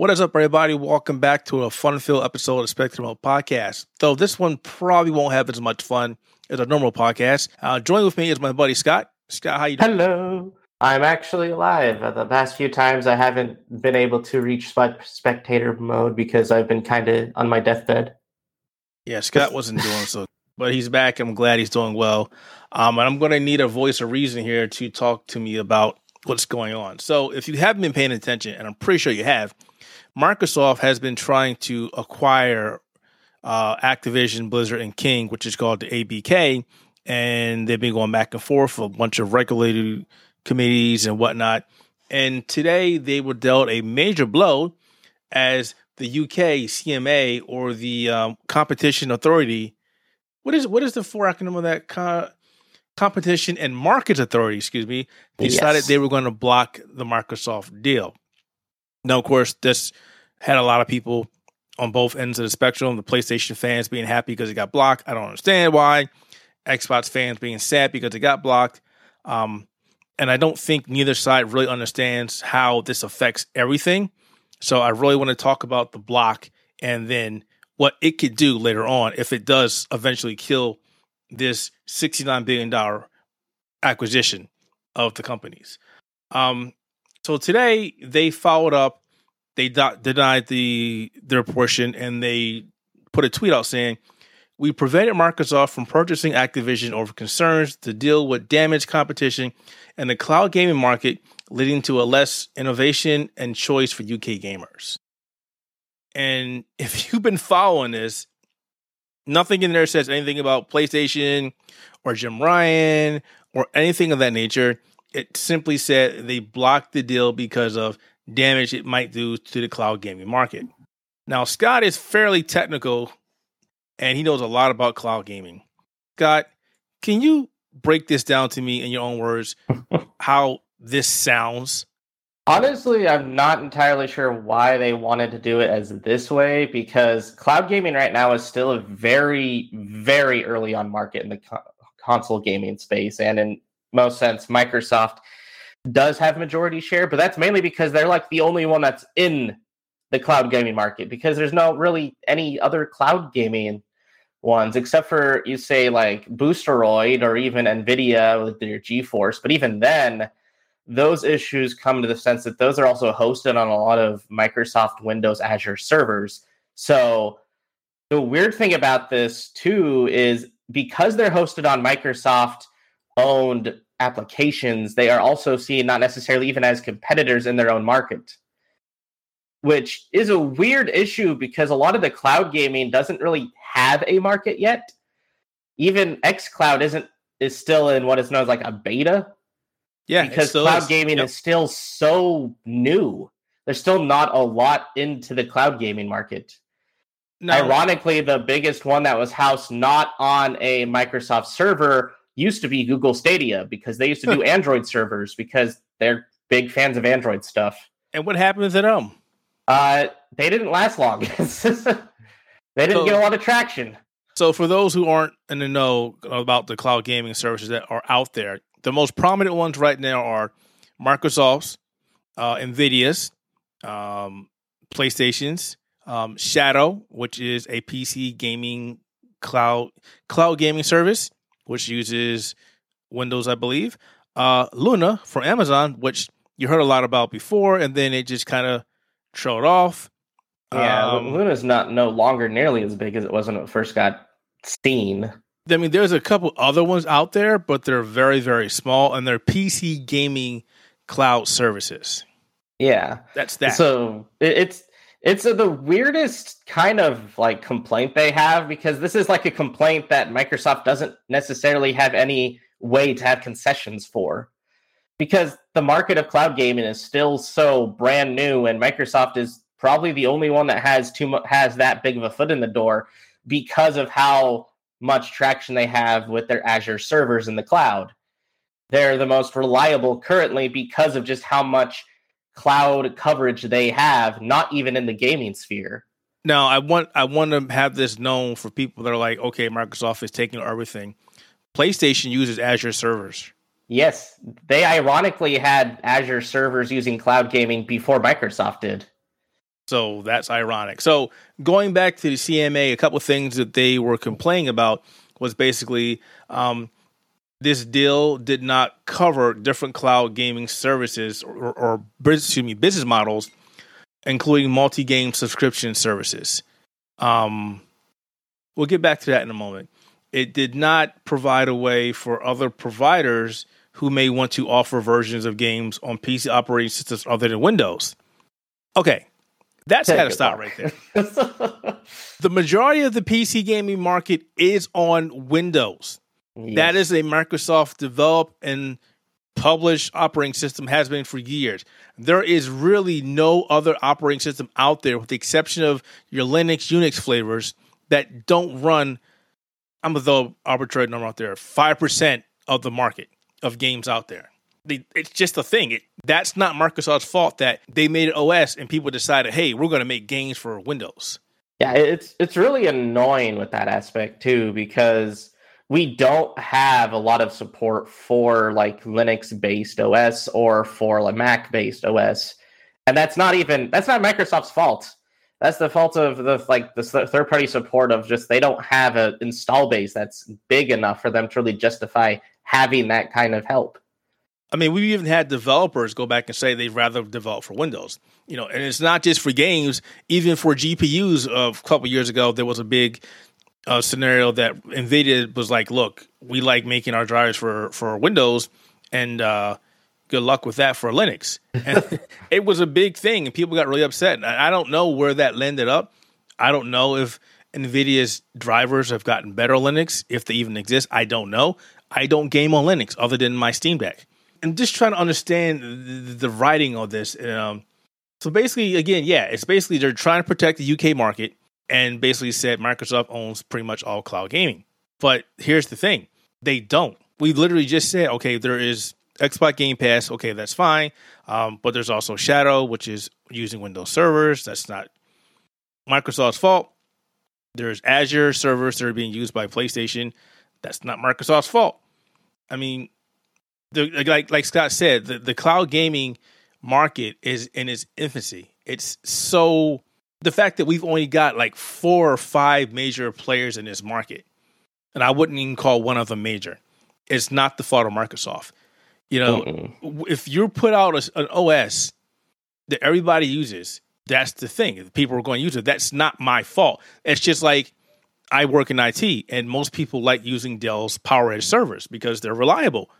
What is up, everybody? Welcome back to a fun-filled episode of Spectator Mode Podcast. Though this one probably won't have as much fun as a normal podcast. Uh, joining with me is my buddy Scott. Scott, how you doing? Hello. I'm actually alive. Uh, the past few times I haven't been able to reach spectator mode because I've been kind of on my deathbed. Yeah, Scott wasn't doing so, but he's back. I'm glad he's doing well. Um, and I'm going to need a voice of reason here to talk to me about what's going on. So, if you haven't been paying attention, and I'm pretty sure you have, Microsoft has been trying to acquire uh, Activision, Blizzard, and King, which is called the ABK, and they've been going back and forth for a bunch of regulated committees and whatnot. And today they were dealt a major blow as the UK CMA or the um, Competition Authority. What is what is the full acronym of that? Co- Competition and Markets Authority, excuse me, decided Yes. they were going to block the Microsoft deal. Now, of course, this had a lot of people on both ends of the spectrum. The PlayStation fans being happy because it got blocked. I don't understand why. Xbox fans being sad because it got blocked. Um, and I don't think neither side really understands how this affects everything. So I really want to talk about the block and then what it could do later on if it does eventually kill this $69 billion acquisition of the companies. Um, so today they followed up, they do- denied the their portion, and they put a tweet out saying, "We prevented Microsoft from purchasing Activision over concerns the deal would damage competition and the cloud gaming market, leading to a less innovation and choice for UK gamers." And if you've been following this, nothing in there says anything about PlayStation or Jim Ryan or anything of that nature. It simply said they blocked the deal because of damage it might do to the cloud gaming market. Now, Scott is fairly technical and he knows a lot about cloud gaming. Scott, can you break this down to me in your own words how this sounds? Honestly, I'm not entirely sure why they wanted to do it as this way because cloud gaming right now is still a very, very early on market in the co- console gaming space. And in most sense, Microsoft does have majority share, but that's mainly because they're like the only one that's in the cloud gaming market because there's no really any other cloud gaming ones except for you say like Boosteroid or even Nvidia with their GeForce. But even then, those issues come to the sense that those are also hosted on a lot of Microsoft Windows Azure servers. So the weird thing about this too is because they're hosted on Microsoft owned applications, they are also seen not necessarily even as competitors in their own market. Which is a weird issue because a lot of the cloud gaming doesn't really have a market yet. Even xCloud isn't is still in what is known as like a beta Yeah, because cloud is. gaming Yep. is still so new. There's still not a lot into the cloud gaming market. Now- Ironically, the biggest one that was housed not on a Microsoft server used to be Google Stadia because they used to do Android servers because they're big fans of Android stuff. and what happens at them? Uh, they didn't last long. they didn't So- get a lot of traction. So, for those who aren't in the know about the cloud gaming services that are out there, the most prominent ones right now are Microsoft's, uh, Nvidia's, um, PlayStation's, um, Shadow, which is a PC gaming cloud cloud gaming service, which uses Windows, I believe. Uh, Luna from Amazon, which you heard a lot about before, and then it just kind of trailed off. Yeah, Um, Luna's not no longer nearly as big as it was when it first got seen. I mean, there's a couple other ones out there, but they're very, very small, and they're PC gaming cloud services. Yeah. That's that. So it, it's it's uh, the weirdest kind of like complaint they have because this is like a complaint that Microsoft doesn't necessarily have any way to have concessions for because the market of cloud gaming is still so brand new and Microsoft is probably the only one that has too mu- has that big of a foot in the door because of how much traction they have with their Azure servers in the cloud. They're the most reliable currently because of just how much cloud coverage they have, not even in the gaming sphere. now, I want I want to have this known for people that are like, okay, Microsoft is taking everything. PlayStation uses Azure servers. Yes, they ironically had Azure servers using cloud gaming before Microsoft did. So that's ironic. So going back to the CMA, a couple of things that they were complaining about was basically um, this deal did not cover different cloud gaming services or, or excuse me, business models, including multi-game subscription services. Um, we'll get back to that in a moment. It did not provide a way for other providers who may want to offer versions of games on PC operating systems other than Windows. Okay, that's got to stop right there. the majority of the PC gaming market is on Windows. Yes. That is a Microsoft developed and published operating system has been for years. There is really no other operating system out there, with the exception of your Linux, Unix flavors, that don't run. I'm gonna throw arbitrary number out there: five percent of the market of games out there it's just a thing. It, that's not Microsoft's fault that they made an OS and people decided, hey, we're going to make games for Windows. Yeah, it's it's really annoying with that aspect too because we don't have a lot of support for like Linux based OS or for like Mac based OS, and that's not even that's not Microsoft's fault. That's the fault of the like the third party support of just they don't have an install base that's big enough for them to really justify having that kind of help. I mean, we've even had developers go back and say they'd rather develop for Windows. You know, and it's not just for games. Even for GPUs, uh, a couple years ago, there was a big uh, scenario that NVIDIA was like, "Look, we like making our drivers for for Windows, and uh, good luck with that for Linux." And it was a big thing, and people got really upset. I don't know where that landed up. I don't know if NVIDIA's drivers have gotten better Linux, if they even exist. I don't know. I don't game on Linux other than my Steam Deck. I'm just trying to understand the, the writing of this. Um, so basically, again, yeah, it's basically they're trying to protect the UK market and basically said Microsoft owns pretty much all cloud gaming. But here's the thing they don't. We literally just said, okay, there is Xbox Game Pass. Okay, that's fine. Um, but there's also Shadow, which is using Windows servers. That's not Microsoft's fault. There's Azure servers that are being used by PlayStation. That's not Microsoft's fault. I mean, the, like like Scott said, the, the cloud gaming market is in its infancy. It's so the fact that we've only got like four or five major players in this market, and I wouldn't even call one of them major. It's not the fault of Microsoft. You know, Mm-mm. if you put out a, an OS that everybody uses, that's the thing. If people are going to use it. That's not my fault. It's just like I work in IT, and most people like using Dell's PowerEdge servers because they're reliable.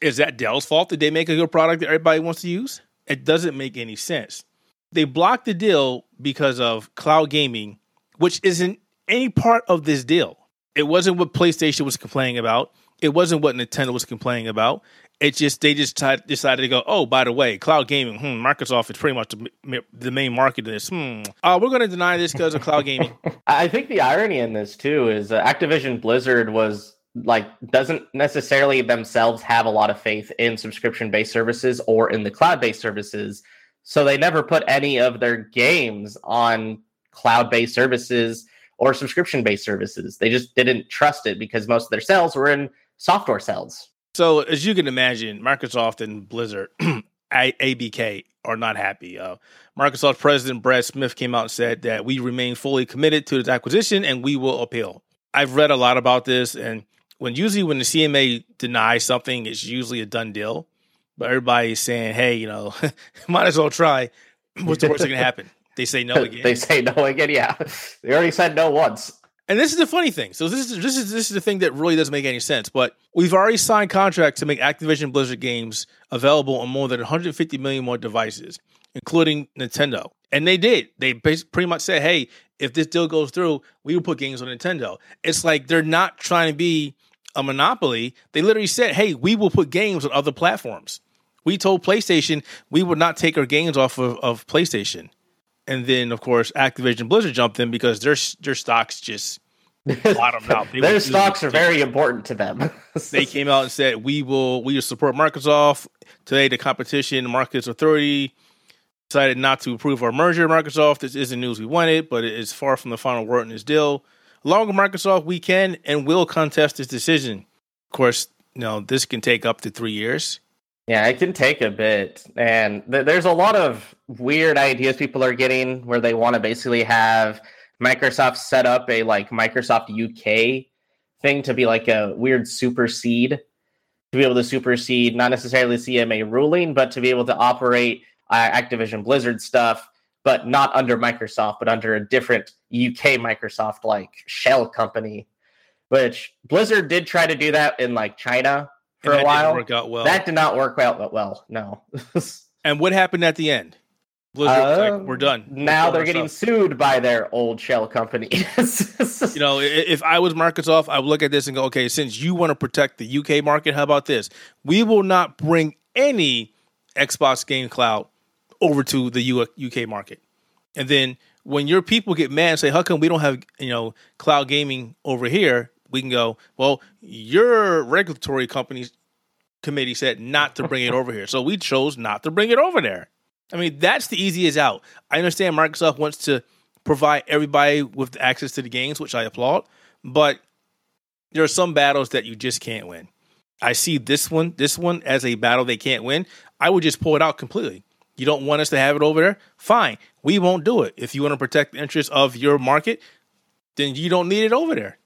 Is that Dell's fault that they make a good product that everybody wants to use? It doesn't make any sense. They blocked the deal because of cloud gaming, which isn't any part of this deal. It wasn't what PlayStation was complaining about. It wasn't what Nintendo was complaining about. It just they just t- decided to go. Oh, by the way, cloud gaming. Hmm, Microsoft is pretty much the, the main market in this. Hmm, uh, we're going to deny this because of cloud gaming. I think the irony in this too is uh, Activision Blizzard was like doesn't necessarily themselves have a lot of faith in subscription based services or in the cloud based services so they never put any of their games on cloud based services or subscription based services. They just didn't trust it because most of their sales were in software sales. So as you can imagine microsoft and blizzard abk are not happy uh, microsoft president brad smith came out and said that we remain fully committed to this acquisition and we will appeal. I've read a lot about this and when usually when the CMA denies something, it's usually a done deal. But everybody's saying, "Hey, you know, might as well try." What's the worst that can happen? They say no again. they say no again. Yeah, they already said no once. And this is the funny thing. So this is this is this is the thing that really doesn't make any sense. But we've already signed contracts to make Activision Blizzard games available on more than 150 million more devices, including Nintendo. And they did. They pretty much said, "Hey, if this deal goes through, we will put games on Nintendo." It's like they're not trying to be a monopoly, they literally said, "Hey, we will put games on other platforms." We told PlayStation we would not take our games off of, of PlayStation, and then of course Activision Blizzard jumped in because their their stocks just bottomed out. their stocks are very important to them. they came out and said we will we will support Microsoft today. The Competition Markets Authority decided not to approve our merger. Microsoft this isn't news we wanted, but it is far from the final word in this deal. Along with Microsoft, we can and will contest this decision. Of course, you know, this can take up to three years. Yeah, it can take a bit. And th- there's a lot of weird ideas people are getting where they want to basically have Microsoft set up a like Microsoft UK thing to be like a weird supersede to be able to supersede not necessarily CMA ruling, but to be able to operate uh, Activision Blizzard stuff, but not under Microsoft, but under a different UK Microsoft like shell company. Which Blizzard did try to do that in like China for a while. work out well. That did not work out well. No. and what happened at the end? Blizzard was like, Um, we're done. now We're they're getting stuff." sued by their old shell company. You know, if I was Microsoft, I would look at this and go, okay, since you want to protect the UK market, how about this? We will not bring any Xbox Game Cloud over to the UK market. And then when your people get mad and say, how come we don't have, you know, cloud gaming over here? We can go, well, your regulatory companies committee said not to bring it over here. So we chose not to bring it over there. I mean, that's the easiest out. I understand Microsoft wants to provide everybody with access to the games, which I applaud, but there are some battles that you just can't win. I see this one, this one as a battle they can't win. I would just pull it out completely. You don't want us to have it over there? Fine. We won't do it. If you want to protect the interests of your market, then you don't need it over there.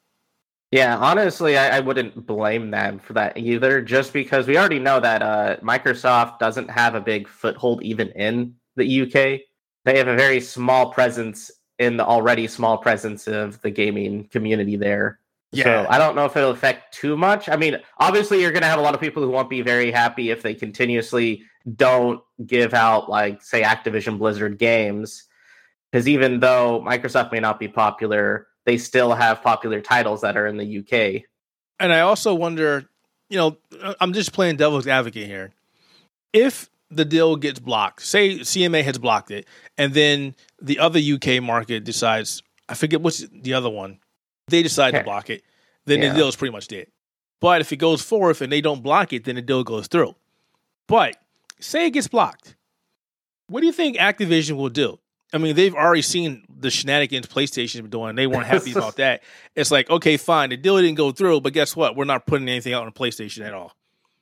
Yeah, honestly, I, I wouldn't blame them for that either, just because we already know that uh, Microsoft doesn't have a big foothold even in the UK. They have a very small presence in the already small presence of the gaming community there. Yeah. So I don't know if it'll affect too much. I mean, obviously, you're going to have a lot of people who won't be very happy if they continuously don't give out, like, say, Activision Blizzard games. Because even though Microsoft may not be popular, they still have popular titles that are in the UK. And I also wonder, you know, I'm just playing devil's advocate here. If the deal gets blocked, say CMA has blocked it, and then the other UK market decides, I forget what's the other one, they decide to block it, then Yeah. the deal is pretty much dead. But if it goes forth and they don't block it, then the deal goes through. But say it gets blocked, what do you think Activision will do? I mean, they've already seen the shenanigans PlayStation's been doing. They weren't happy about that. It's like, okay, fine, the deal didn't go through, but guess what? We're not putting anything out on PlayStation at all.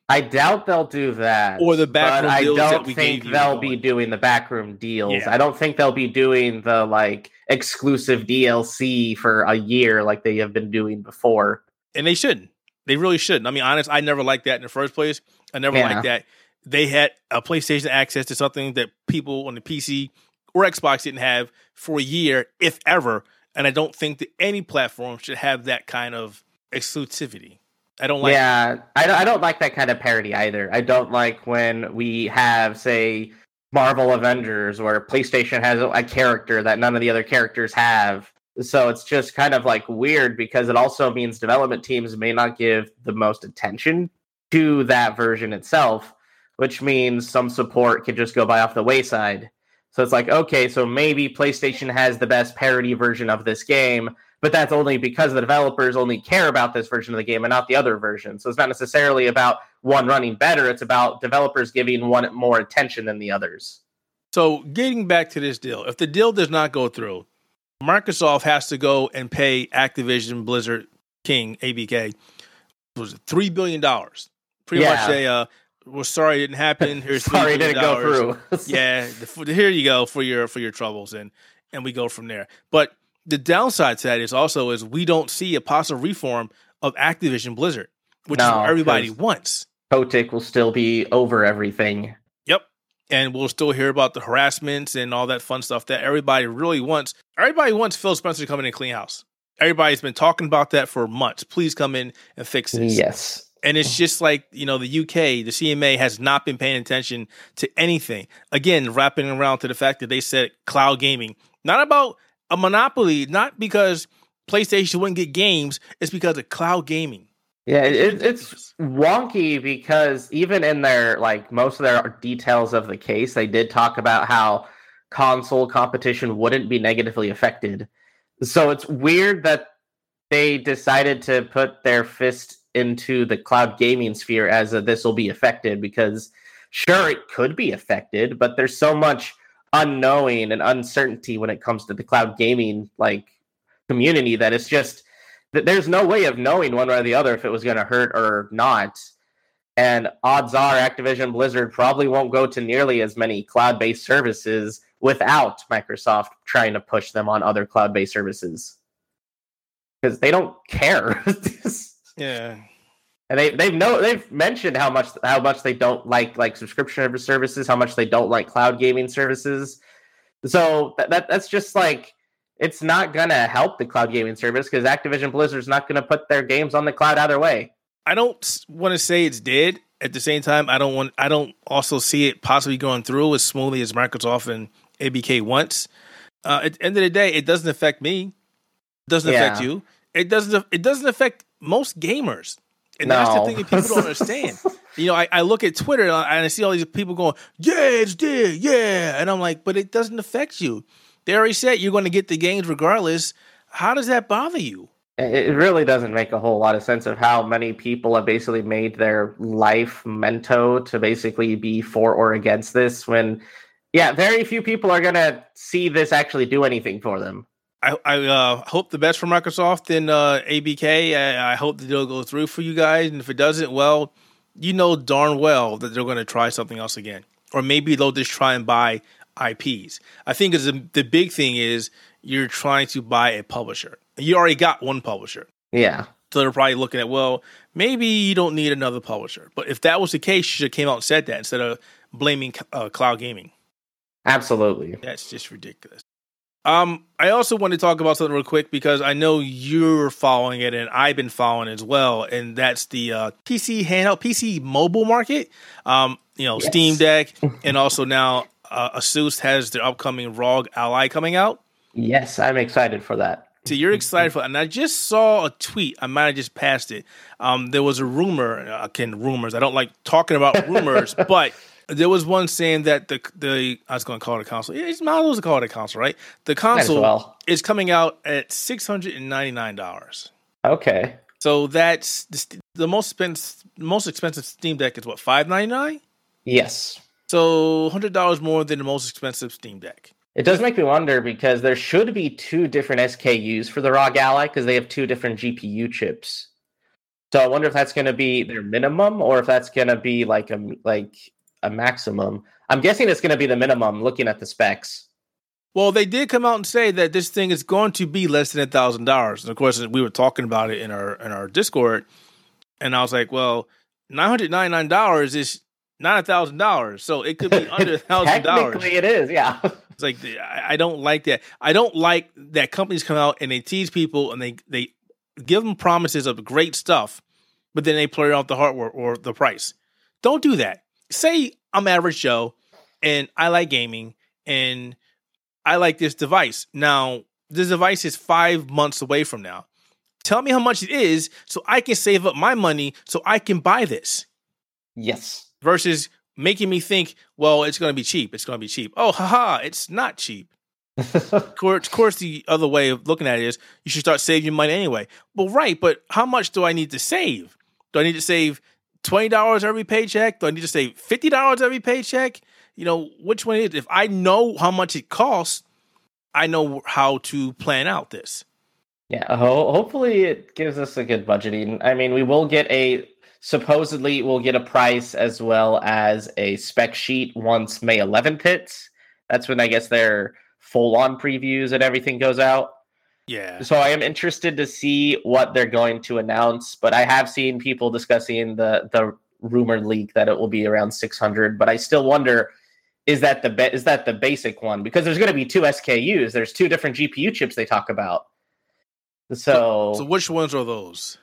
I doubt they'll do that. Or the backroom I deals that don't we think gave you they'll be going. doing the backroom deals. Yeah. I don't think they'll be doing the like exclusive DLC for a year like they have been doing before. And they shouldn't. They really shouldn't. I mean, honest, I never liked that in the first place. I never Yeah. liked that. They had a PlayStation access to something that people on the PC or Xbox didn't have for a year, if ever. And I don't think that any platform should have that kind of exclusivity. I don't like yeah, I don't, I don't like that kind of parody either. I don't like when we have, say, Marvel Avengers, where PlayStation has a character that none of the other characters have. So it's just kind of like weird because it also means development teams may not give the most attention to that version itself, which means some support could just go by off the wayside. So it's like, okay, so maybe PlayStation has the best parody version of this game, but that's only because the developers only care about this version of the game and not the other version. So it's not necessarily about one running better, it's about developers giving one more attention than the others. So, getting back to this deal, if the deal does not go through, Microsoft has to go and pay Activision Blizzard King ABK was it three billion dollars? Pretty Yeah. much a uh, we're sorry it didn't happen. Here's Sorry, $3 it didn't go through. yeah, the, here you go for your for your troubles, and and we go from there. But the downside to that is also is we don't see a possible reform of Activision Blizzard, which is what everybody wants. Kotick will still be over everything. Yep. And we'll still hear about the harassments and all that fun stuff that everybody really wants. Everybody wants Phil Spencer to come in and clean house. Everybody's been talking about that for months. Please come in and fix this. Yes. And it's just like, you know, the UK, the CMA has not been paying attention to anything. Again, wrapping around to the fact that they said cloud gaming, not about a monopoly, not because PlayStation wouldn't get games, it's because of cloud gaming. Yeah, it, it- it's wonky because even in their like most of their details of the case, they did talk about how console competition wouldn't be negatively affected. So it's weird that they decided to put their fist into the cloud gaming sphere as this will be affected because sure it could be affected, but there's so much unknowing and uncertainty when it comes to the cloud gaming like community that it's just that there's no way of knowing one way or the other if it was going to hurt or not. And odds are Activision Blizzard probably won't go to nearly as many cloud based services without Microsoft trying to push them on other cloud based services. Because they don't care. yeah. And they they've no they've mentioned how much how much they don't like like subscription services, how much they don't like cloud gaming services. So that, that that's just like it's not gonna help the cloud gaming service because Activision Blizzard's not gonna put their games on the cloud either way. I don't want to say it's dead. At the same time, I don't want. I don't also see it possibly going through as smoothly as Microsoft and ABK wants. Uh, at the end of the day, it doesn't affect me. It doesn't yeah. affect you. It doesn't. It doesn't affect most gamers. And no. that's the thing that people don't understand. you know, I, I, look at Twitter and I see all these people going, "Yeah, it's dead, yeah," and I'm like, but it doesn't affect you. They already said you're going to get the games regardless. How does that bother you? It really doesn't make a whole lot of sense of how many people have basically made their life mento to basically be for or against this when yeah, very few people are going to see this actually do anything for them. I, I uh, hope the best for Microsoft and uh, ABK. I, I hope the deal goes through for you guys. And if it doesn't, well, you know darn well that they're going to try something else again. Or maybe they'll just try and buy IPs. I think the, the big thing is you're trying to buy a publisher. You already got one publisher. Yeah. So they're probably looking at, well, maybe you don't need another publisher. But if that was the case, you should have came out and said that instead of blaming uh, cloud gaming. Absolutely. That's just ridiculous. Um, I also want to talk about something real quick because I know you're following it and I've been following as well, and that's the uh, PC handheld, PC mobile market. Um, you know, yes. Steam Deck, and also now uh, Asus has their upcoming ROG Ally coming out. Yes, I'm excited for that. So you're excited for, and I just saw a tweet. I might have just passed it. Um, there was a rumor. Again, rumors. I don't like talking about rumors, but there was one saying that the the I was going to call it a console. Yeah, it's not to call it a console, right? The console well. is coming out at six hundred and ninety nine dollars. Okay, so that's the, the most expensive most expensive Steam Deck is what five ninety nine. Yes, so hundred dollars more than the most expensive Steam Deck. It does make me wonder because there should be two different SKUs for the ROG Ally because they have two different GPU chips. So I wonder if that's going to be their minimum or if that's going to be like a like a maximum. I'm guessing it's going to be the minimum looking at the specs. Well, they did come out and say that this thing is going to be less than a thousand dollars. And of course, we were talking about it in our in our Discord, and I was like, "Well, nine hundred ninety nine dollars is not a thousand dollars, so it could be under a thousand dollars." Technically, it is. Yeah. it's like I don't like that. I don't like that companies come out and they tease people and they they give them promises of great stuff, but then they play off the hardware or the price. Don't do that say I'm average Joe and I like gaming and I like this device. Now, this device is five months away from now. Tell me how much it is so I can save up my money so I can buy this. Yes. Versus making me think, well, it's going to be cheap. It's going to be cheap. Oh, haha, it's not cheap. of, course, of course, the other way of looking at it is you should start saving money anyway. Well, right, but how much do I need to save? Do I need to save twenty dollars every paycheck? Do I need to say fifty dollars every paycheck? You know, which one is? If I know how much it costs, I know how to plan out this. Yeah, ho- hopefully it gives us a good budgeting. I mean, we will get a supposedly we'll get a price as well as a spec sheet once May 11th hits. That's when I guess their full on previews and everything goes out. Yeah. So I am interested to see what they're going to announce, but I have seen people discussing the the rumored leak that it will be around 600, but I still wonder is that the be- is that the basic one because there's going to be two SKUs. There's two different GPU chips they talk about. So So which ones are those?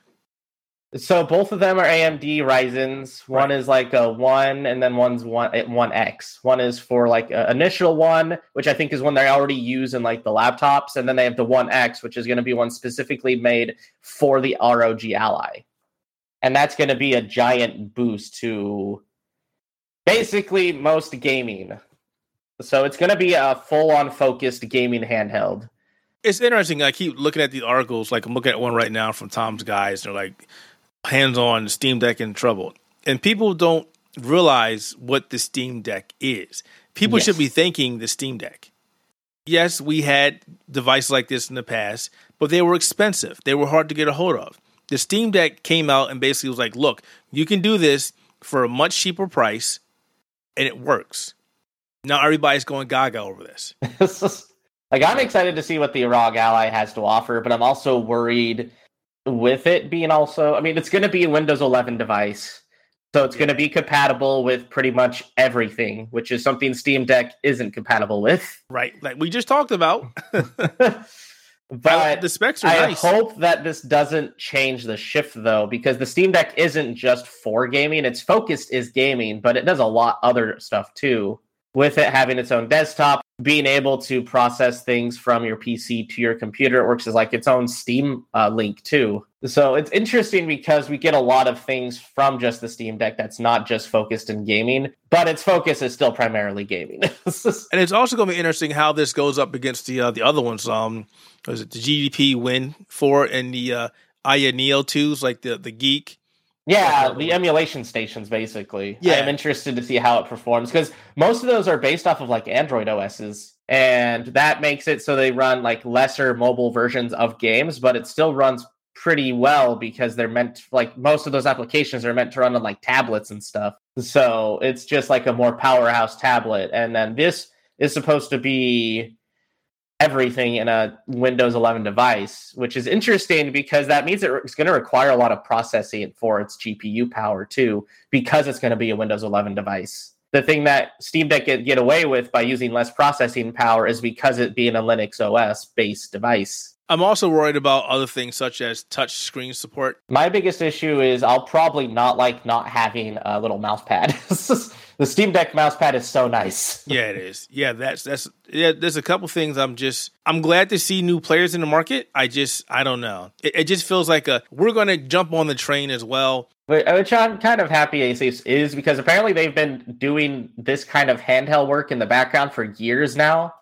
So both of them are AMD Ryzen's. One right. is like a one, and then one's one eh, one X. One is for like an initial one, which I think is one they already use in like the laptops, and then they have the one X, which is going to be one specifically made for the ROG Ally, and that's going to be a giant boost to basically most gaming. So it's going to be a full on focused gaming handheld. It's interesting. I keep looking at the articles. Like I'm looking at one right now from Tom's Guide. They're like hands on Steam Deck in trouble. And people don't realize what the Steam Deck is. People yes. should be thanking the Steam Deck. Yes, we had devices like this in the past, but they were expensive. They were hard to get a hold of. The Steam Deck came out and basically was like, look, you can do this for a much cheaper price, and it works. Now everybody's going gaga over this. like I'm excited to see what the ROG Ally has to offer, but I'm also worried with it being also. I mean, it's going to be a Windows 11 device, so it's going to be compatible with pretty much everything, which is something Steam Deck isn't compatible with. Right, like we just talked about. but the specs are I nice. hope that this doesn't change the shift though, because the Steam Deck isn't just for gaming. Its focus is gaming, but it does a lot other stuff too. With it having its own desktop, being able to process things from your PC to your computer, it works as like its own Steam uh, link too. So it's interesting because we get a lot of things from just the Steam Deck that's not just focused in gaming, but its focus is still primarily gaming. and it's also going to be interesting how this goes up against the uh, the other ones. Um, was it the GPD Win Four and the uh, Ayaneo twos, like the the Geek? Yeah, the emulation stations basically. Yeah. I'm interested to see how it performs because most of those are based off of like Android OSs. And that makes it so they run like lesser mobile versions of games, but it still runs pretty well because they're meant like most of those applications are meant to run on like tablets and stuff. So it's just like a more powerhouse tablet. And then this is supposed to be everything in a Windows 11 device, which is interesting because that means it's going to require a lot of processing for its GPU power too, because it's going to be a Windows 11 device. The thing that Steam Deck can get away with by using less processing power is because it being a Linux OS based device. I'm also worried about other things such as touch screen support. My biggest issue is I'll probably not like not having a little mouse pad. the Steam Deck mouse pad is so nice. Yeah, it is. Yeah, that's that's yeah. There's a couple things I'm just I'm glad to see new players in the market. I just I don't know. It, it just feels like a we're going to jump on the train as well. But- uh, Which I'm kind of happy Asus is because apparently they've been doing this kind of handheld work in the background for years now.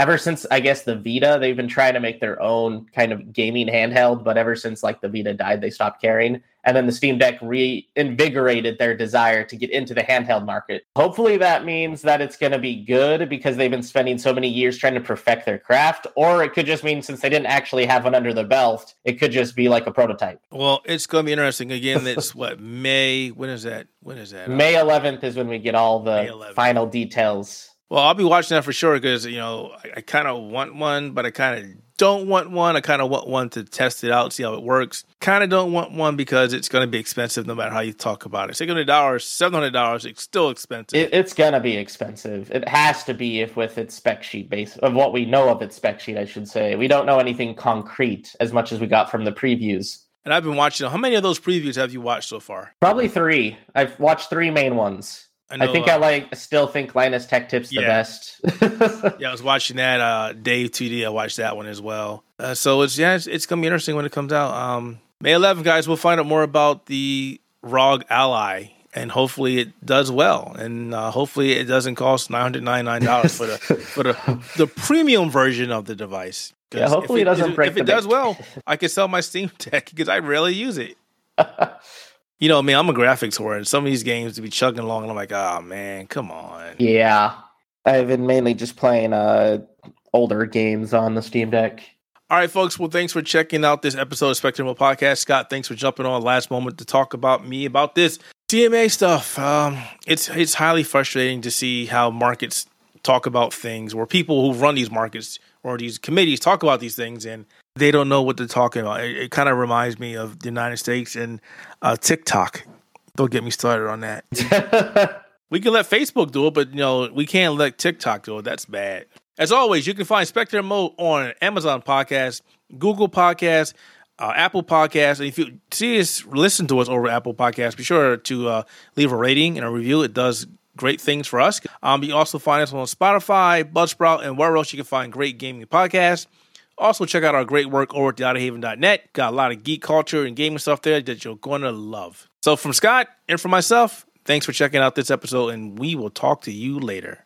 Ever since I guess the Vita, they've been trying to make their own kind of gaming handheld, but ever since like the Vita died, they stopped caring. And then the Steam Deck reinvigorated their desire to get into the handheld market. Hopefully that means that it's going to be good because they've been spending so many years trying to perfect their craft, or it could just mean since they didn't actually have one under their belt, it could just be like a prototype. Well, it's going to be interesting. Again, it's what May. When is that? When is that? May 11th is when we get all the final details. Well, I'll be watching that for sure because you know I, I kind of want one, but I kind of don't want one. I kind of want one to test it out, see how it works. Kind of don't want one because it's going to be expensive no matter how you talk about it. Six hundred dollars, seven hundred dollars, it's still expensive. It, it's gonna be expensive. It has to be if with its spec sheet base of what we know of its spec sheet, I should say. We don't know anything concrete as much as we got from the previews. and I've been watching. How many of those previews have you watched so far? Probably three. I've watched three main ones. I, know, think uh, I like still think Linus Tech Tips the Yeah. best. Yeah, I was watching that. Uh, Dave2D, I watched that one as well. Uh, so it's yeah, it's, it's gonna be interesting when it comes out. Um, May 11th, guys. We'll find out more about the ROG Ally, and hopefully it does well, and uh, hopefully it doesn't cost nine hundred ninety nine dollars for the for the the premium version of the device. Yeah, hopefully if it doesn't if, break If it does bank. well, I can sell my Steam Deck because I rarely use it. You know, I mean, I'm a graphics whore, and some of these games to be chugging along, and I'm like, oh man, come on. yeah. I've been mainly just playing uh older games on the Steam Deck. All right, folks. Well, thanks for checking out this episode of Spectrum Podcast. Scott, thanks for jumping on last moment to talk about me about this CMA stuff. Um, it's it's highly frustrating to see how markets talk about things, or people who run these markets or these committees talk about these things, and they don't know what they're talking about. It, it kind of reminds me of the United States and uh, TikTok. Don't get me started on that. We can let Facebook do it, but you know we can't let TikTok do it. That's bad. As always, you can find Spectator Mode on Amazon Podcast, Google Podcast, uh, Apple Podcast. And if you see us, listen to us over Apple Podcast, be sure to uh, leave a rating and a review. It does great things for us. Um, you also find us on Spotify, Buzzsprout, and where else you can find great gaming podcasts. Also, check out our great work over at theoutofhaven.net. Got a lot of geek culture and gaming stuff there that you're going to love. So, from Scott and from myself, thanks for checking out this episode, and we will talk to you later.